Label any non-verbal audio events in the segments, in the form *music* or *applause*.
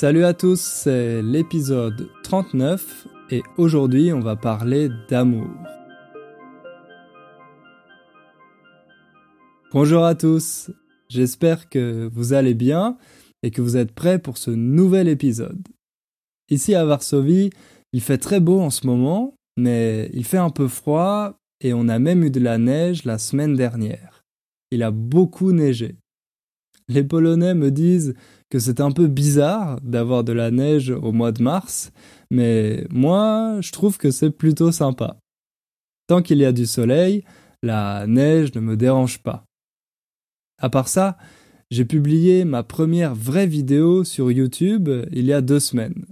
Salut à tous, c'est l'épisode 39 et aujourd'hui on va parler d'amour. Bonjour à tous, j'espère que vous allez bien et que vous êtes prêts pour ce nouvel épisode. Ici à Varsovie, il fait très beau en ce moment, mais il fait un peu froid et on a même eu de la neige la semaine dernière. Il a beaucoup neigé. Les Polonais me disent que c'est un peu bizarre d'avoir de la neige au mois de mars, mais moi, je trouve que c'est plutôt sympa. Tant qu'il y a du soleil, la neige ne me dérange pas. À part ça, j'ai publié ma première vraie vidéo sur YouTube il y a deux semaines.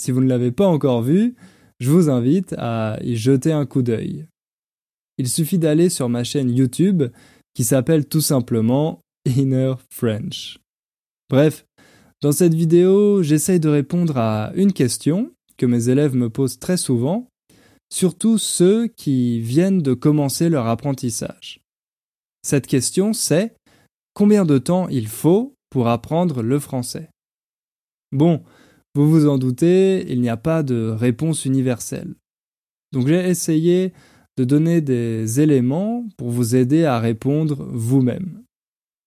Si vous ne l'avez pas encore vue, je vous invite à y jeter un coup d'œil. Il suffit d'aller sur ma chaîne YouTube qui s'appelle tout simplement Inner French. Bref, dans cette vidéo, j'essaye de répondre à une question que mes élèves me posent très souvent, surtout ceux qui viennent de commencer leur apprentissage. Cette question, c'est combien de temps il faut pour apprendre le français? Bon, vous vous en doutez, il n'y a pas de réponse universelle. Donc j'ai essayé de donner des éléments pour vous aider à répondre vous-même.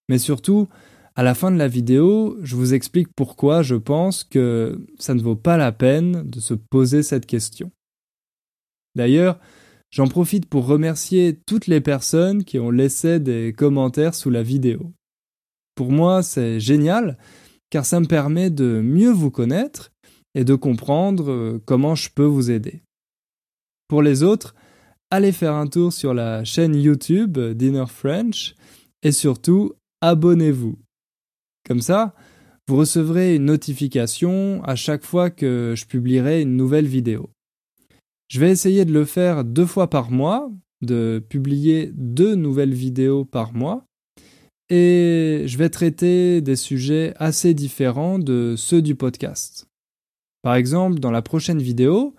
Mais surtout, à la fin de la vidéo, je vous explique pourquoi je pense que ça ne vaut pas la peine de se poser cette question. D'ailleurs, j'en profite pour remercier toutes les personnes qui ont laissé des commentaires sous la vidéo. Pour moi, c'est génial, car ça me permet de mieux vous connaître et de comprendre euh, comment je peux vous aider. Pour les autres, allez faire un tour sur la chaîne YouTube Dinner French et surtout abonnez-vous. Comme ça, vous recevrez une notification à chaque fois que je publierai une nouvelle vidéo. Je vais essayer de le faire deux fois par mois, de publier deux nouvelles vidéos par mois, et je vais traiter des sujets assez différents de ceux du podcast. Par exemple, dans la prochaine vidéo,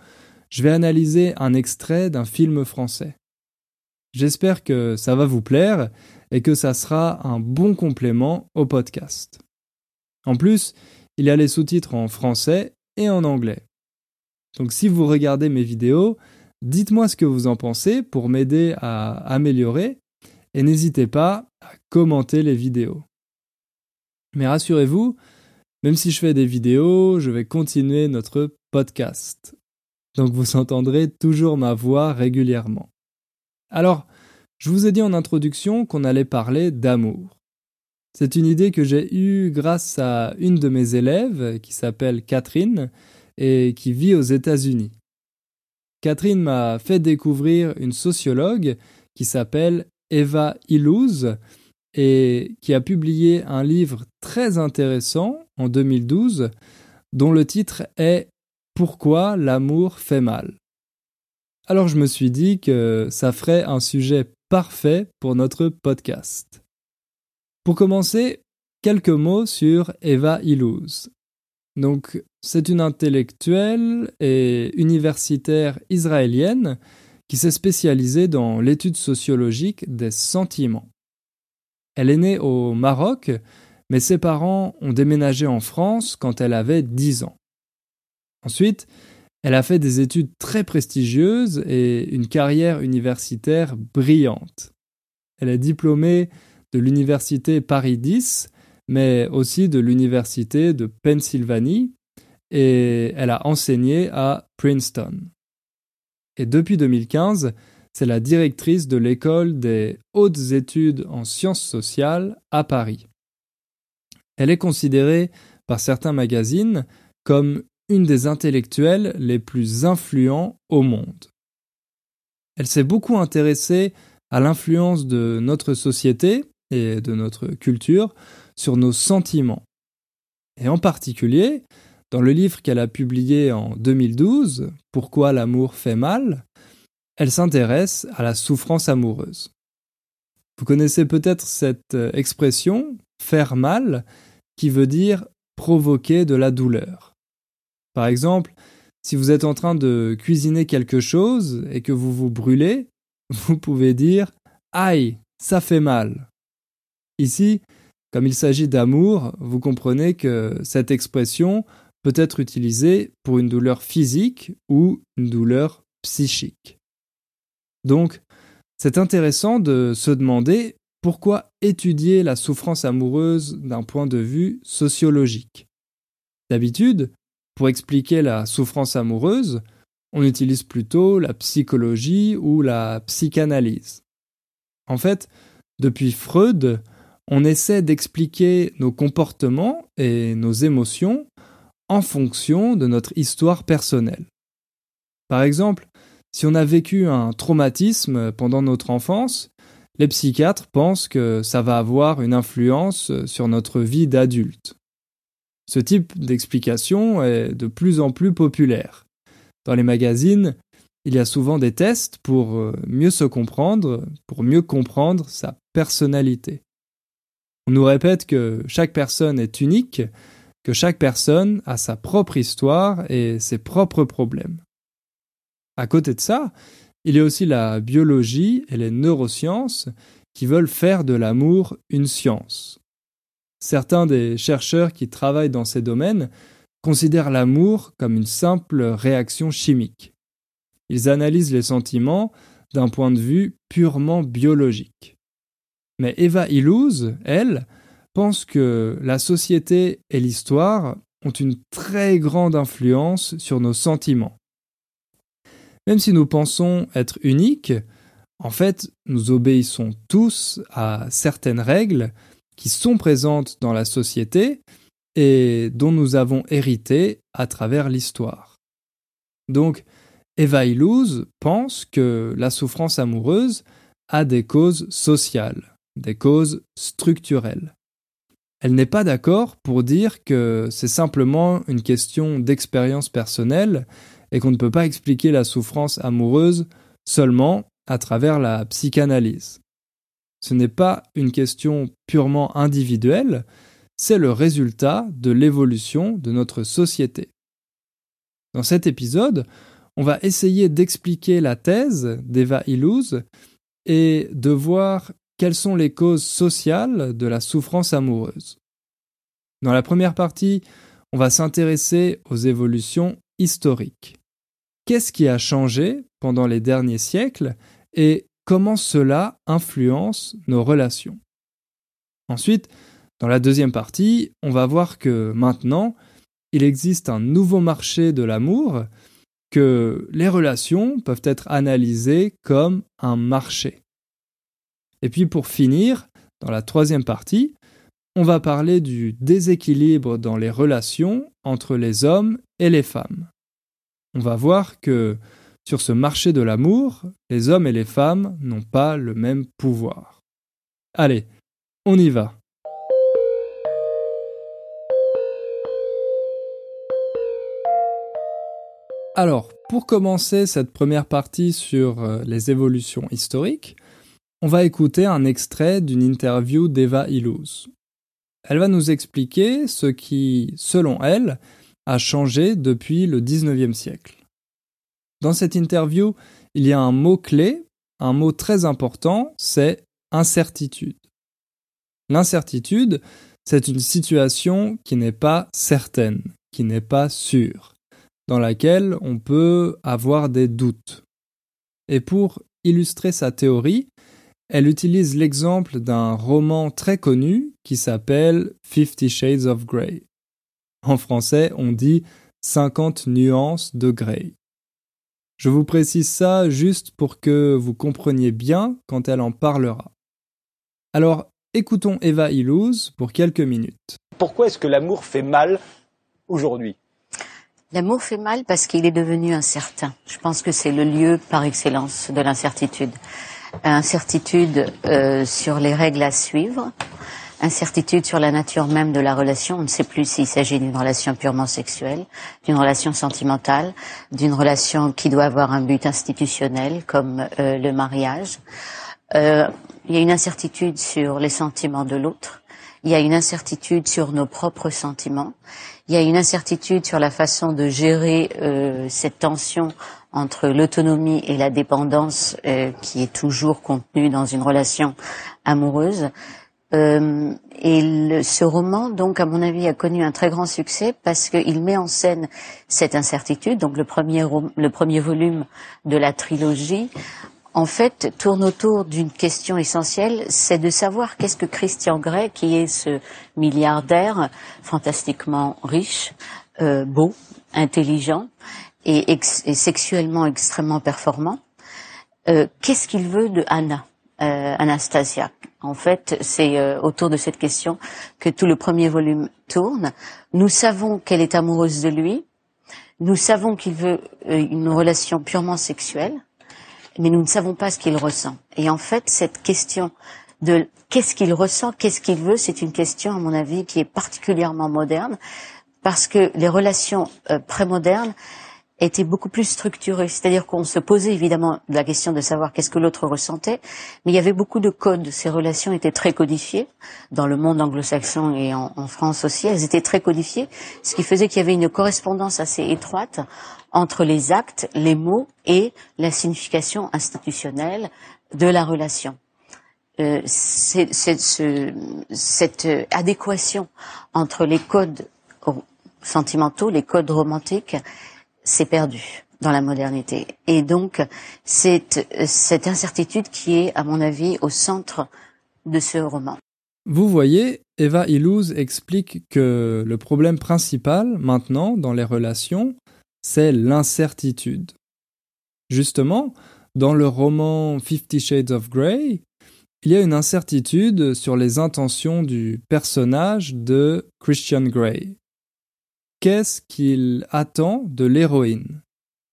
je vais analyser un extrait d'un film français. J'espère que ça va vous plaire et que ça sera un bon complément au podcast. En plus, il y a les sous-titres en français et en anglais. Donc si vous regardez mes vidéos, dites-moi ce que vous en pensez pour m'aider à améliorer et n'hésitez pas à commenter les vidéos. Mais rassurez-vous, même si je fais des vidéos, je vais continuer notre podcast. Donc vous entendrez toujours ma voix régulièrement. Alors, je vous ai dit en introduction qu'on allait parler d'amour. C'est une idée que j'ai eue grâce à une de mes élèves qui s'appelle Catherine et qui vit aux États-Unis. Catherine m'a fait découvrir une sociologue qui s'appelle Eva Illouz et qui a publié un livre très intéressant en 2012 dont le titre est Pourquoi l'amour fait mal? Alors je me suis dit que ça ferait un sujet parfait pour notre podcast. Pour commencer, quelques mots sur Eva Illouz. Donc, c'est une intellectuelle et universitaire israélienne qui s'est spécialisée dans l'étude sociologique des sentiments. Elle est née au Maroc, mais ses parents ont déménagé en France quand elle avait 10 ans. Ensuite, elle a fait des études très prestigieuses et une carrière universitaire brillante. Elle est diplômée de l'université Paris 10, mais aussi de l'université de Pennsylvanie, et elle a enseigné à Princeton. Et depuis 2015, c'est la directrice de l'école des hautes études en sciences sociales à Paris. Elle est considérée par certains magazines comme une des intellectuelles les plus influents au monde. Elle s'est beaucoup intéressée à l'influence de notre société et de notre culture sur nos sentiments. Et en particulier, dans le livre qu'elle a publié en 2012, Pourquoi l'amour fait mal, elle s'intéresse à la souffrance amoureuse. Vous connaissez peut-être cette expression faire mal qui veut dire provoquer de la douleur. Par exemple, si vous êtes en train de cuisiner quelque chose et que vous vous brûlez, *laughs* vous pouvez dire Aïe, ça fait mal. Ici, Comme il s'agit d'amour, vous comprenez que cette expression peut être utilisée pour une douleur physique ou une douleur psychique. Donc, c'est intéressant de se demander pourquoi étudier la souffrance amoureuse d'un point de vue sociologique. D'habitude, pour expliquer la souffrance amoureuse, on utilise plutôt la psychologie ou la psychanalyse. En fait, depuis Freud, on essaie d'expliquer nos comportements et nos émotions en fonction de notre histoire personnelle. Par exemple, si on a vécu un traumatisme pendant notre enfance, les psychiatres pensent que ça va avoir une influence sur notre vie d'adulte. Ce type d'explication est de plus en plus populaire. Dans les magazines, il y a souvent des tests pour euh, mieux se comprendre, pour mieux comprendre sa personnalité. On nous répète que chaque personne est unique, que chaque personne a sa propre histoire et ses propres problèmes. À côté de ça, il y a aussi la biologie et les neurosciences qui veulent faire de l'amour une science. Certains des chercheurs qui travaillent dans ces domaines considèrent l'amour comme une simple réaction chimique. Ils analysent les sentiments d'un point de vue purement biologique. Mais Eva Illouz, elle, pense que la société et l'histoire ont une très grande influence sur nos sentiments. Même si nous pensons être uniques, en fait, nous obéissons tous à certaines règles qui sont présentes dans la société et dont nous avons hérité à travers l'histoire. Donc, Eva Illouz pense que la souffrance amoureuse a des causes sociales, des causes structurelles. Elle n'est pas d'accord pour dire que c'est simplement une question d'expérience personnelle et qu'on ne peut pas expliquer la souffrance amoureuse seulement à travers la psychanalyse. Ce n'est pas une question purement individuelle, c'est le résultat de l'évolution de notre société. Dans cet épisode, on va essayer d'expliquer la thèse d'Eva Illouz et de voir quelles sont les causes sociales de la souffrance amoureuse. Dans la première partie, on va s'intéresser aux évolutions historiques qu'est-ce qui a changé pendant les derniers siècles et comment cela influence nos relations. Ensuite, dans la deuxième partie, on va voir que maintenant, il existe un nouveau marché de l'amour, que les relations peuvent être analysées comme un marché. Et puis pour finir, dans la troisième partie, on va parler du déséquilibre dans les relations entre les hommes et les femmes on va voir que sur ce marché de l'amour, les hommes et les femmes n'ont pas le même pouvoir. Allez, on y va. Alors, pour commencer cette première partie sur euh, les évolutions historiques, on va écouter un extrait d'une interview d'Eva Illouz. Elle va nous expliquer ce qui, selon elle, a changé depuis le XIXe siècle. Dans cette interview, il y a un mot-clé, un mot très important, c'est incertitude. L'incertitude, c'est une situation qui n'est pas certaine, qui n'est pas sûre, dans laquelle on peut avoir des doutes. Et pour illustrer sa théorie, elle utilise l'exemple d'un roman très connu qui s'appelle Fifty Shades of Grey. En français, on dit 50 nuances de Grey. Je vous précise ça juste pour que vous compreniez bien quand elle en parlera. Alors, écoutons Eva Illouz pour quelques minutes. Pourquoi est-ce que l'amour fait mal aujourd'hui? L'amour fait mal parce qu'il est devenu incertain. Je pense que c'est le lieu par excellence de l'incertitude. Incertitude euh, sur les règles à suivre, incertitude sur la nature même de la relation. On ne sait plus s'il s'agit d'une relation purement sexuelle, d'une relation sentimentale, d'une relation qui doit avoir un but institutionnel comme euh, le mariage. Euh, il y a une incertitude sur les sentiments de l'autre. Il y a une incertitude sur nos propres sentiments. Il y a une incertitude sur la façon de gérer euh, cette tension entre l'autonomie et la dépendance qui est toujours contenue dans une relation amoureuse. Euh, Et ce roman, donc, à mon avis, a connu un très grand succès parce qu'il met en scène cette incertitude. Donc, le premier, le premier volume de la trilogie, en fait, tourne autour d'une question essentielle, c'est de savoir qu'est-ce que Christian Grey, qui est ce milliardaire fantastiquement riche, euh, beau, intelligent et, sexuellement extrêmement performant, euh, qu'est-ce qu'il veut de Anna, euh, Anastasia? En fait, c'est euh, autour de cette question que tout le premier volume tourne. Nous savons qu'elle est amoureuse de lui. Nous savons qu'il veut une relation purement sexuelle, mais nous ne savons pas ce qu'il ressent. Et en fait, cette question de qu'est-ce qu'il ressent, qu'est-ce qu'il veut, c'est une question, à mon avis, qui est particulièrement moderne, parce que les relations prémodernes, était beaucoup plus structuré. C'est-à-dire qu'on se posait évidemment la question de savoir qu'est-ce que l'autre ressentait, mais il y avait beaucoup de codes. Ces relations étaient très codifiées dans le monde anglo-saxon et en, France aussi. Elles étaient très codifiées, ce qui faisait qu'il y avait une correspondance assez étroite entre les actes, les mots et la signification institutionnelle de la relation. Euh, cette adéquation entre les codes sentimentaux, les codes romantiques c'est perdu dans la modernité. Et donc, c'est cette incertitude qui est, à mon avis, au centre de ce roman. Vous voyez, Eva Illouz explique que le problème principal maintenant dans les relations, c'est l'incertitude. Justement, dans le roman Fifty Shades of Grey, il y a une incertitude sur les intentions du personnage de Christian Grey. Qu'est-ce qu'il attend de l'héroïne?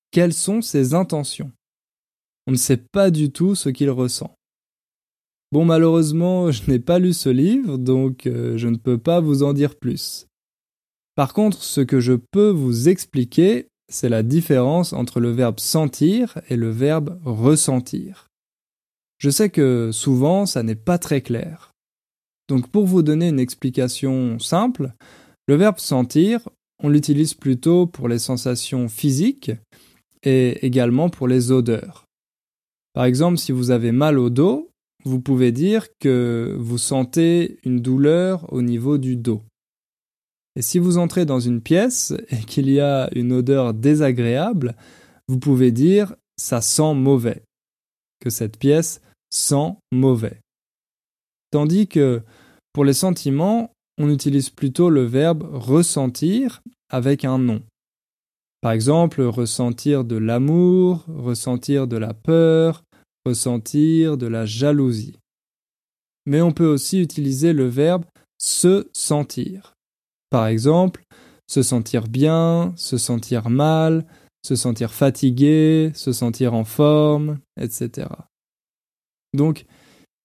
Quelles sont ses intentions? On ne sait pas du tout ce qu'il ressent. Bon, malheureusement, *laughs* je n'ai pas lu ce livre, donc euh, je ne peux pas vous en dire plus. Par contre, ce que je peux vous expliquer, c'est la différence entre le verbe sentir et le verbe ressentir. Je sais que souvent, ça n'est pas très clair. Donc pour vous donner une explication simple, le verbe sentir, on l'utilise plutôt pour les sensations physiques et également pour les odeurs. Par exemple, si vous avez mal au dos, vous pouvez dire que vous sentez une douleur au niveau du dos. Et si vous entrez dans une pièce et qu'il y a une odeur désagréable, vous pouvez dire ça sent mauvais, que cette pièce sent mauvais. Tandis que pour les sentiments, on utilise plutôt le verbe ressentir avec un nom. Par exemple, ressentir de l'amour, ressentir de la peur, ressentir de la jalousie. Mais on peut aussi utiliser le verbe se sentir. Par exemple, se sentir bien, se sentir mal, se sentir fatigué, se sentir en forme, etc. Donc,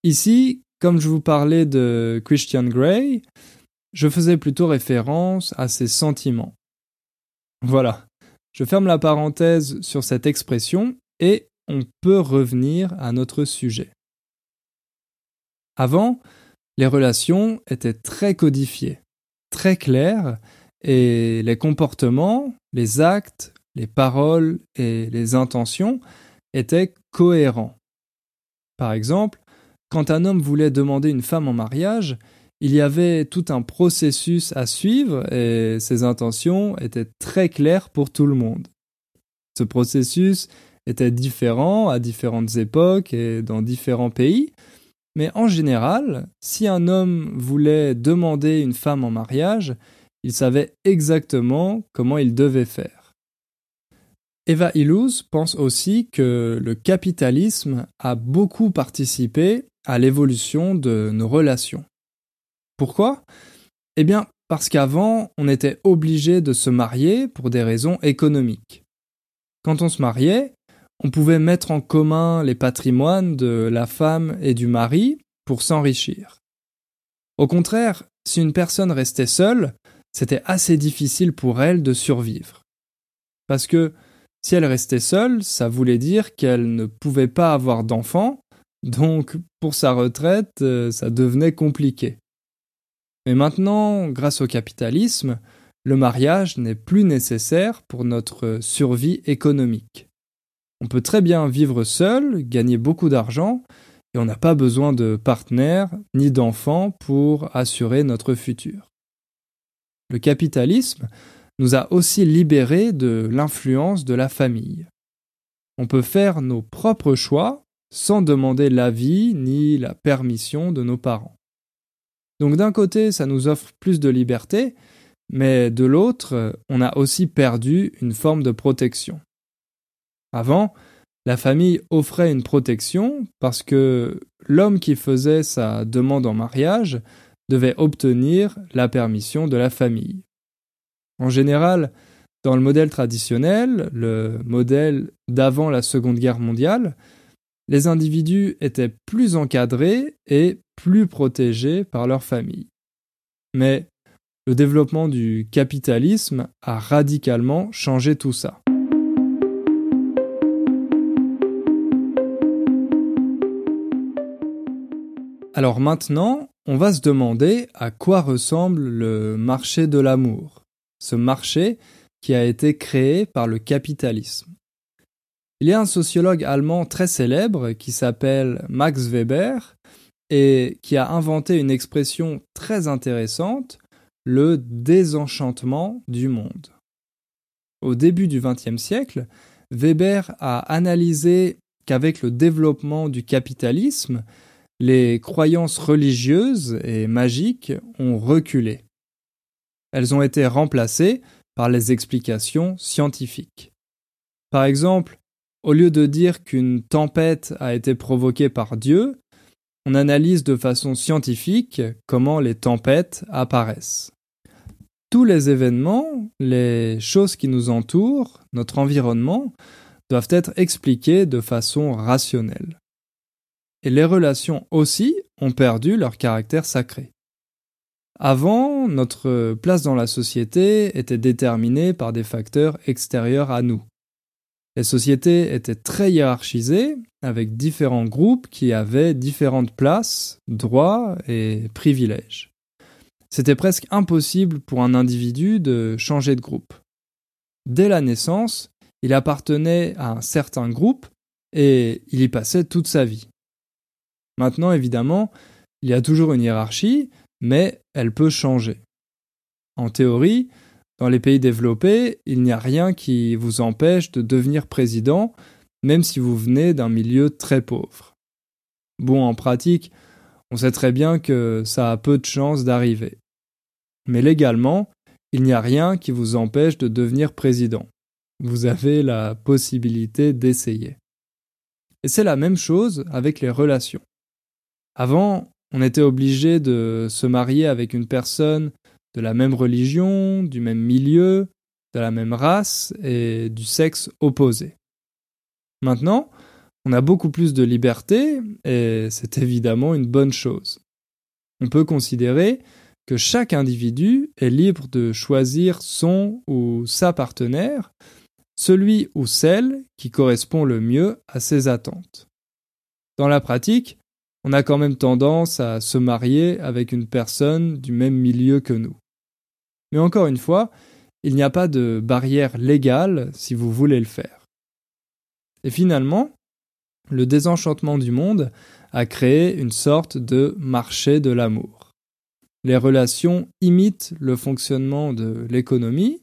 ici, comme je vous parlais de Christian Grey, je faisais plutôt référence à ses sentiments. Voilà, je ferme la parenthèse sur cette expression et on peut revenir à notre sujet. Avant, les relations étaient très codifiées, très claires, et les comportements, les actes, les paroles et les intentions étaient cohérents. Par exemple, quand un homme voulait demander une femme en mariage, il y avait tout un processus à suivre et ses intentions étaient très claires pour tout le monde. Ce processus était différent à différentes époques et dans différents pays, mais en général, si un homme voulait demander une femme en mariage, il savait exactement comment il devait faire. Eva Illouz pense aussi que le capitalisme a beaucoup participé à l'évolution de nos relations. Pourquoi? Eh bien, parce qu'avant, on était obligé de se marier pour des raisons économiques. Quand on se mariait, on pouvait mettre en commun les patrimoines de la femme et du mari pour s'enrichir. Au contraire, si une personne restait seule, c'était assez difficile pour elle de survivre. Parce que si elle restait seule, ça voulait dire qu'elle ne pouvait pas avoir d'enfants, donc pour sa retraite, euh, ça devenait compliqué. Mais maintenant, grâce au capitalisme, le mariage n'est plus nécessaire pour notre survie économique. On peut très bien vivre seul, gagner beaucoup d'argent, et on n'a pas besoin de partenaires ni d'enfants pour assurer notre futur. Le capitalisme nous a aussi libérés de l'influence de la famille. On peut faire nos propres choix sans demander l'avis ni la permission de nos parents. Donc d'un côté, ça nous offre plus de liberté, mais de l'autre, on a aussi perdu une forme de protection. Avant, la famille offrait une protection parce que l'homme qui faisait sa demande en mariage devait obtenir la permission de la famille. En général, dans le modèle traditionnel, le modèle d'avant la Seconde Guerre mondiale, les individus étaient plus encadrés et plus protégés par leur famille. Mais le développement du capitalisme a radicalement changé tout ça. Alors maintenant, on va se demander à quoi ressemble le marché de l'amour, ce marché qui a été créé par le capitalisme. Il y a un sociologue allemand très célèbre qui s'appelle Max Weber et qui a inventé une expression très intéressante, le désenchantement du monde. Au début du XXe siècle, Weber a analysé qu'avec le développement du capitalisme, les croyances religieuses et magiques ont reculé. Elles ont été remplacées par les explications scientifiques. Par exemple, au lieu de dire qu'une tempête a été provoquée par Dieu, on analyse de façon scientifique comment les tempêtes apparaissent. Tous les événements, les choses qui nous entourent, notre environnement, doivent être expliqués de façon rationnelle et les relations aussi ont perdu leur caractère sacré. Avant, notre place dans la société était déterminée par des facteurs extérieurs à nous. Les sociétés étaient très hiérarchisées, avec différents groupes qui avaient différentes places, droits et privilèges. C'était presque impossible pour un individu de changer de groupe. Dès la naissance, il appartenait à un certain groupe et il y passait toute sa vie. Maintenant, évidemment, il y a toujours une hiérarchie, mais elle peut changer. En théorie, dans les pays développés, il n'y a rien qui vous empêche de devenir président, même si vous venez d'un milieu très pauvre. Bon, en pratique, on sait très bien que ça a peu de chances d'arriver. Mais légalement, il n'y a rien qui vous empêche de devenir président. Vous avez la possibilité d'essayer. Et c'est la même chose avec les relations. Avant, on était obligé de se marier avec une personne de la même religion, du même milieu, de la même race et du sexe opposé. Maintenant, on a beaucoup plus de liberté et c'est évidemment une bonne chose. On peut considérer que chaque individu est libre de choisir son ou sa partenaire, celui ou celle qui correspond le mieux à ses attentes. Dans la pratique, on a quand même tendance à se marier avec une personne du même milieu que nous. Mais encore une fois, il n'y a pas de barrière légale si vous voulez le faire. Et finalement, le désenchantement du monde a créé une sorte de marché de l'amour. Les relations imitent le fonctionnement de l'économie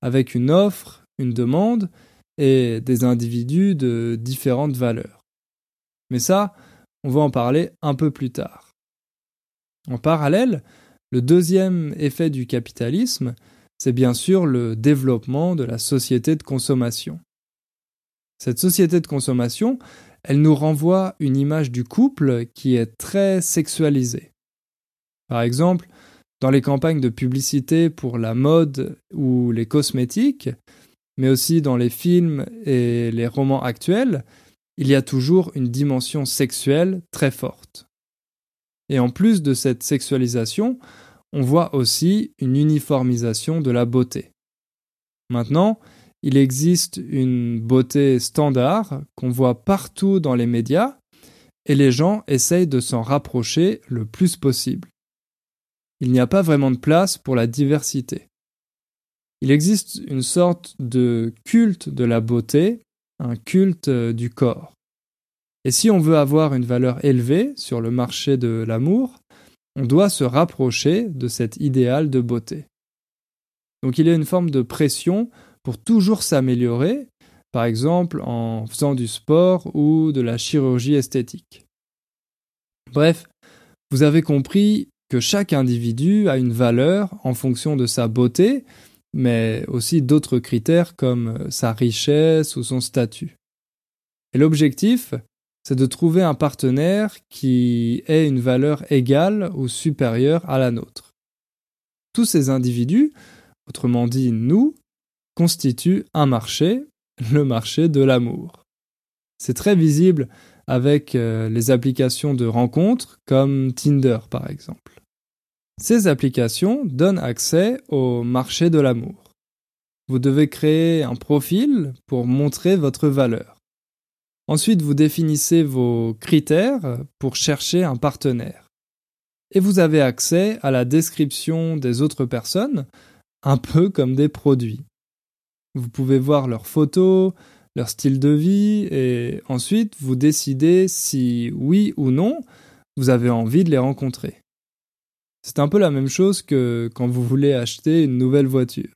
avec une offre, une demande et des individus de différentes valeurs. Mais ça, on va en parler un peu plus tard. En parallèle, le deuxième effet du capitalisme, c'est bien sûr le développement de la société de consommation. Cette société de consommation, elle nous renvoie une image du couple qui est très sexualisée. Par exemple, dans les campagnes de publicité pour la mode ou les cosmétiques, mais aussi dans les films et les romans actuels, il y a toujours une dimension sexuelle très forte. Et en plus de cette sexualisation, on voit aussi une uniformisation de la beauté. Maintenant, il existe une beauté standard qu'on voit partout dans les médias et les gens essayent de s'en rapprocher le plus possible. Il n'y a pas vraiment de place pour la diversité. Il existe une sorte de culte de la beauté un culte du corps. Et si on veut avoir une valeur élevée sur le marché de l'amour, on doit se rapprocher de cet idéal de beauté. Donc il y a une forme de pression pour toujours s'améliorer, par exemple en faisant du sport ou de la chirurgie esthétique. Bref, vous avez compris que chaque individu a une valeur en fonction de sa beauté, mais aussi d'autres critères comme sa richesse ou son statut. Et l'objectif, c'est de trouver un partenaire qui ait une valeur égale ou supérieure à la nôtre. Tous ces individus, autrement dit nous, constituent un marché, le marché de l'amour. C'est très visible avec euh, les applications de rencontres comme Tinder par exemple. Ces applications donnent accès au marché de l'amour. Vous devez créer un profil pour montrer votre valeur. Ensuite, vous définissez vos critères pour chercher un partenaire. Et vous avez accès à la description des autres personnes, un peu comme des produits. Vous pouvez voir leurs photos, leur style de vie, et ensuite vous décidez si oui ou non vous avez envie de les rencontrer. C'est un peu la même chose que quand vous voulez acheter une nouvelle voiture.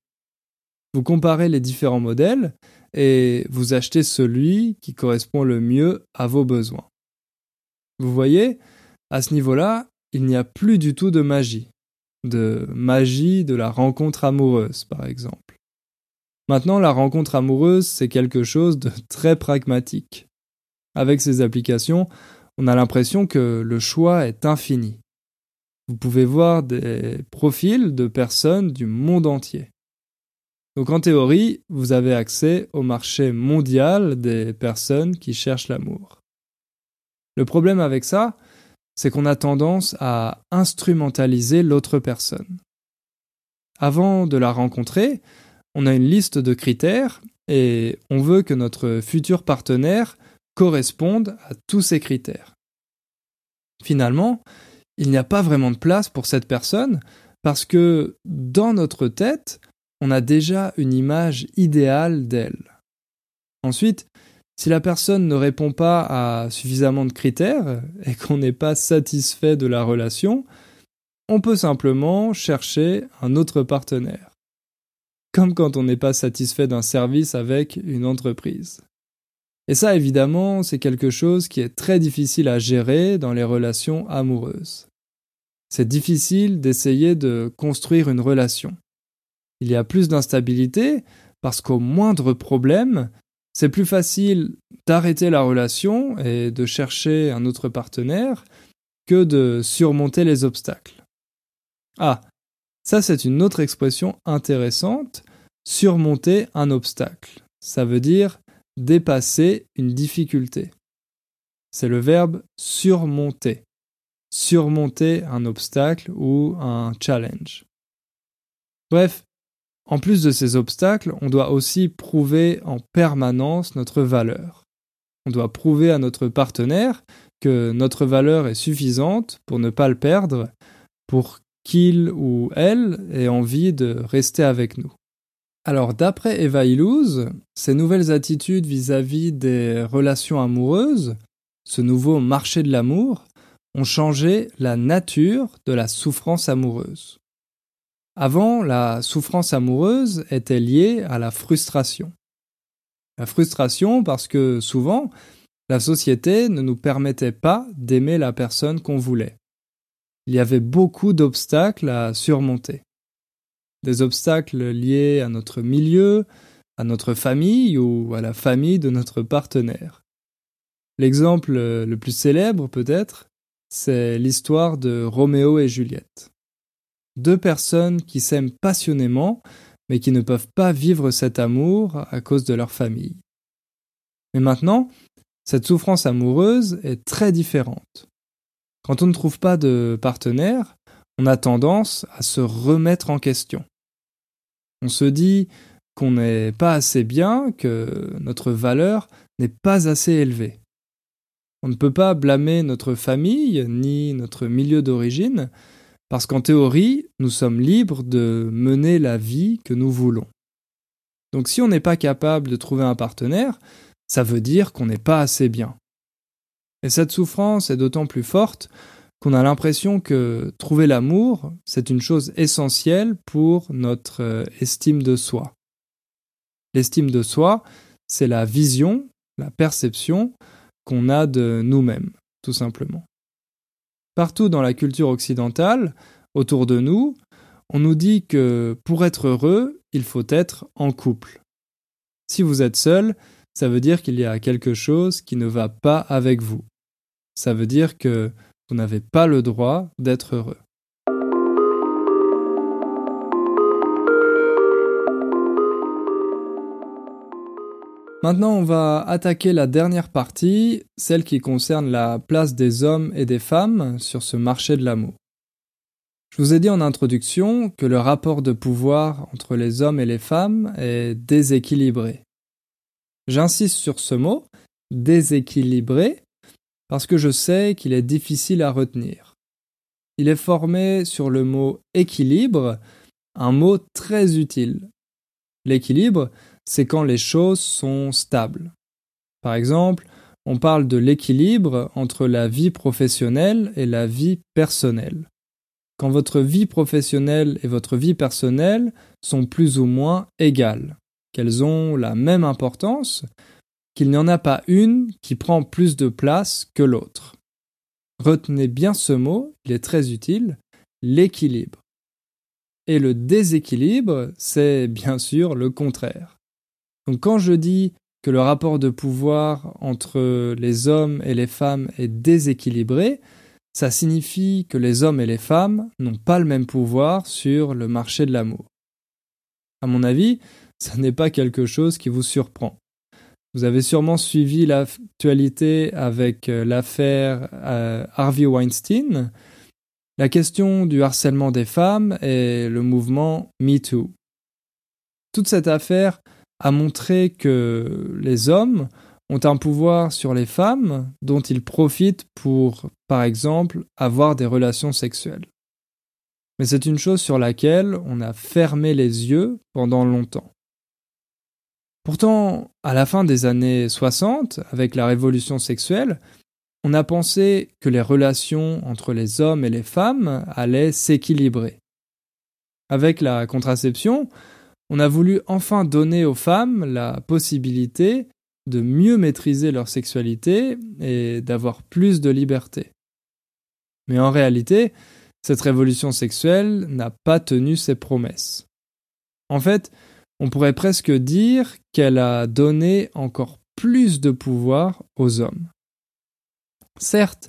Vous comparez les différents modèles et vous achetez celui qui correspond le mieux à vos besoins. Vous voyez, à ce niveau-là, il n'y a plus du tout de magie, de magie de la rencontre amoureuse, par exemple. Maintenant, la rencontre amoureuse, c'est quelque chose de *laughs* très pragmatique. Avec ces applications, on a l'impression que le choix est infini. Vous pouvez voir des profils de personnes du monde entier. Donc en théorie, vous avez accès au marché mondial des personnes qui cherchent l'amour. Le problème avec ça, c'est qu'on a tendance à instrumentaliser l'autre personne. Avant de la rencontrer, on a une liste de critères et on veut que notre futur partenaire corresponde à tous ces critères. Finalement, il n'y a pas vraiment de place pour cette personne parce que dans notre tête, on a déjà une image idéale d'elle. Ensuite, si la personne ne répond pas à suffisamment de critères et qu'on n'est pas satisfait de la relation, on peut simplement chercher un autre partenaire. Comme quand on n'est pas satisfait d'un service avec une entreprise. Et ça, évidemment, c'est quelque chose qui est très difficile à gérer dans les relations amoureuses. C'est difficile d'essayer de construire une relation il y a plus d'instabilité parce qu'au moindre problème, c'est plus facile d'arrêter la relation et de chercher un autre partenaire que de surmonter les obstacles. Ah, ça c'est une autre expression intéressante, surmonter un obstacle. Ça veut dire dépasser une difficulté. C'est le verbe surmonter. Surmonter un obstacle ou un challenge. Bref, en plus de ces obstacles, on doit aussi prouver en permanence notre valeur. On doit prouver à notre partenaire que notre valeur est suffisante pour ne pas le perdre, pour qu'il ou elle ait envie de rester avec nous. Alors d'après Eva Illouz, ces nouvelles attitudes vis-à-vis -vis des relations amoureuses, ce nouveau marché de l'amour, ont changé la nature de la souffrance amoureuse. Avant, la souffrance amoureuse était liée à la frustration. La frustration parce que souvent, la société ne nous permettait pas d'aimer la personne qu'on voulait. Il y avait beaucoup d'obstacles à surmonter. Des obstacles liés à notre milieu, à notre famille ou à la famille de notre partenaire. L'exemple le plus célèbre peut-être, c'est l'histoire de Roméo et Juliette deux personnes qui s'aiment passionnément, mais qui ne peuvent pas vivre cet amour à cause de leur famille. Mais maintenant, cette souffrance amoureuse est très différente. Quand on ne trouve pas de partenaire, on a tendance à se remettre en question. On se dit qu'on n'est pas assez bien, que notre valeur n'est pas assez élevée. On ne peut pas blâmer notre famille ni notre milieu d'origine, parce qu'en théorie, nous sommes libres de mener la vie que nous voulons. Donc si on n'est pas capable de trouver un partenaire, ça veut dire qu'on n'est pas assez bien. Et cette souffrance est d'autant plus forte qu'on a l'impression que trouver l'amour, c'est une chose essentielle pour notre euh, estime de soi. L'estime de soi, c'est la vision, la perception qu'on a de nous-mêmes, tout simplement. Partout dans la culture occidentale, autour de nous, on nous dit que pour être heureux, il faut être en couple. Si vous êtes seul, ça veut dire qu'il y a quelque chose qui ne va pas avec vous. Ça veut dire que vous n'avez pas le droit d'être heureux. Maintenant, on va attaquer la dernière partie, celle qui concerne la place des hommes et des femmes sur ce marché de l'amour. Je vous ai dit en introduction que le rapport de pouvoir entre les hommes et les femmes est déséquilibré. J'insiste sur ce mot, déséquilibré, parce que je sais qu'il est difficile à retenir. Il est formé sur le mot équilibre, un mot très utile. L'équilibre, c'est quand les choses sont stables. Par exemple, on parle de l'équilibre entre la vie professionnelle et la vie personnelle quand votre vie professionnelle et votre vie personnelle sont plus ou moins égales, qu'elles ont la même importance, qu'il n'y en a pas une qui prend plus de place que l'autre. Retenez bien ce mot, il est très utile, l'équilibre. Et le déséquilibre, c'est bien sûr le contraire. Donc quand je dis que le rapport de pouvoir entre les hommes et les femmes est déséquilibré, ça signifie que les hommes et les femmes n'ont pas le même pouvoir sur le marché de l'amour. À mon avis, ça n'est pas quelque chose qui vous surprend. Vous avez sûrement suivi l'actualité avec euh, l'affaire euh, Harvey Weinstein, la question du harcèlement des femmes et le mouvement MeToo. Toute cette affaire a montré que les hommes ont un pouvoir sur les femmes dont ils profitent pour, par exemple, avoir des relations sexuelles. Mais c'est une chose sur laquelle on a fermé les yeux pendant longtemps. Pourtant, à la fin des années 60, avec la révolution sexuelle, on a pensé que les relations entre les hommes et les femmes allaient s'équilibrer. Avec la contraception, on a voulu enfin donner aux femmes la possibilité de mieux maîtriser leur sexualité et d'avoir plus de liberté. Mais en réalité, cette révolution sexuelle n'a pas tenu ses promesses. En fait, on pourrait presque dire qu'elle a donné encore plus de pouvoir aux hommes. Certes,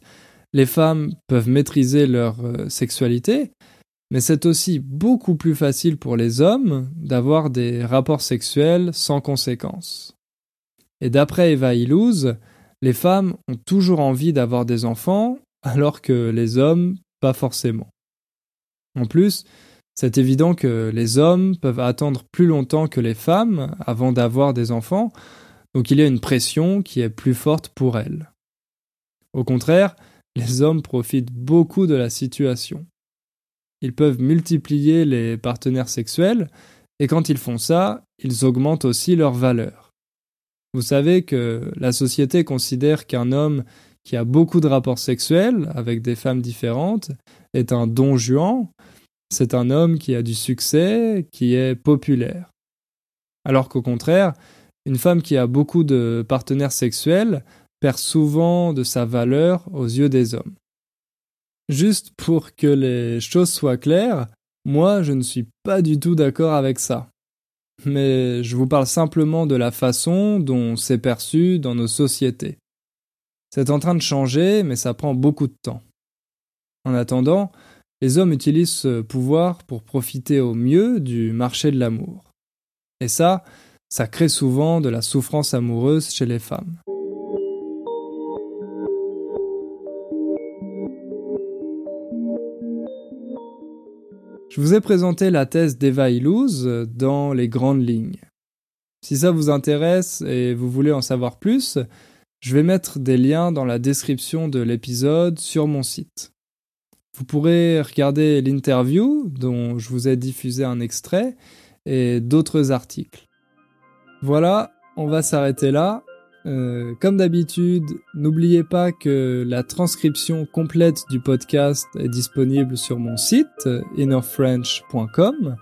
les femmes peuvent maîtriser leur euh, sexualité, mais c'est aussi beaucoup plus facile pour les hommes d'avoir des rapports sexuels sans conséquences. Et d'après Eva Illouz, les femmes ont toujours envie d'avoir des enfants, alors que les hommes, pas forcément. En plus, c'est évident que les hommes peuvent attendre plus longtemps que les femmes avant d'avoir des enfants, donc il y a une pression qui est plus forte pour elles. Au contraire, les hommes profitent beaucoup de la situation. Ils peuvent multiplier les partenaires sexuels, et quand ils font ça, ils augmentent aussi leur valeur. Vous savez que la société considère qu'un homme qui a beaucoup de rapports sexuels avec des femmes différentes est un don Juan, c'est un homme qui a du succès, qui est populaire. Alors qu'au contraire, une femme qui a beaucoup de partenaires sexuels perd souvent de sa valeur aux yeux des hommes. Juste pour que les choses soient claires, moi je ne suis pas du tout d'accord avec ça mais je vous parle simplement de la façon dont c'est perçu dans nos sociétés. C'est en train de changer, mais ça prend beaucoup de temps. En attendant, les hommes utilisent ce pouvoir pour profiter au mieux du marché de l'amour. Et ça, ça crée souvent de la souffrance amoureuse chez les femmes. Je vous ai présenté la thèse d'Eva Illouz dans les grandes lignes. Si ça vous intéresse et vous voulez en savoir plus, je vais mettre des liens dans la description de l'épisode sur mon site. Vous pourrez regarder l'interview dont je vous ai diffusé un extrait et d'autres articles. Voilà, on va s'arrêter là. Euh, comme d'habitude, n'oubliez pas que la transcription complète du podcast est disponible sur mon site innerfrench.com.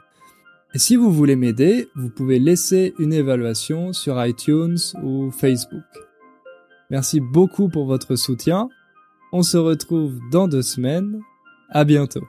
Et si vous voulez m'aider, vous pouvez laisser une évaluation sur iTunes ou Facebook. Merci beaucoup pour votre soutien. On se retrouve dans deux semaines. À bientôt.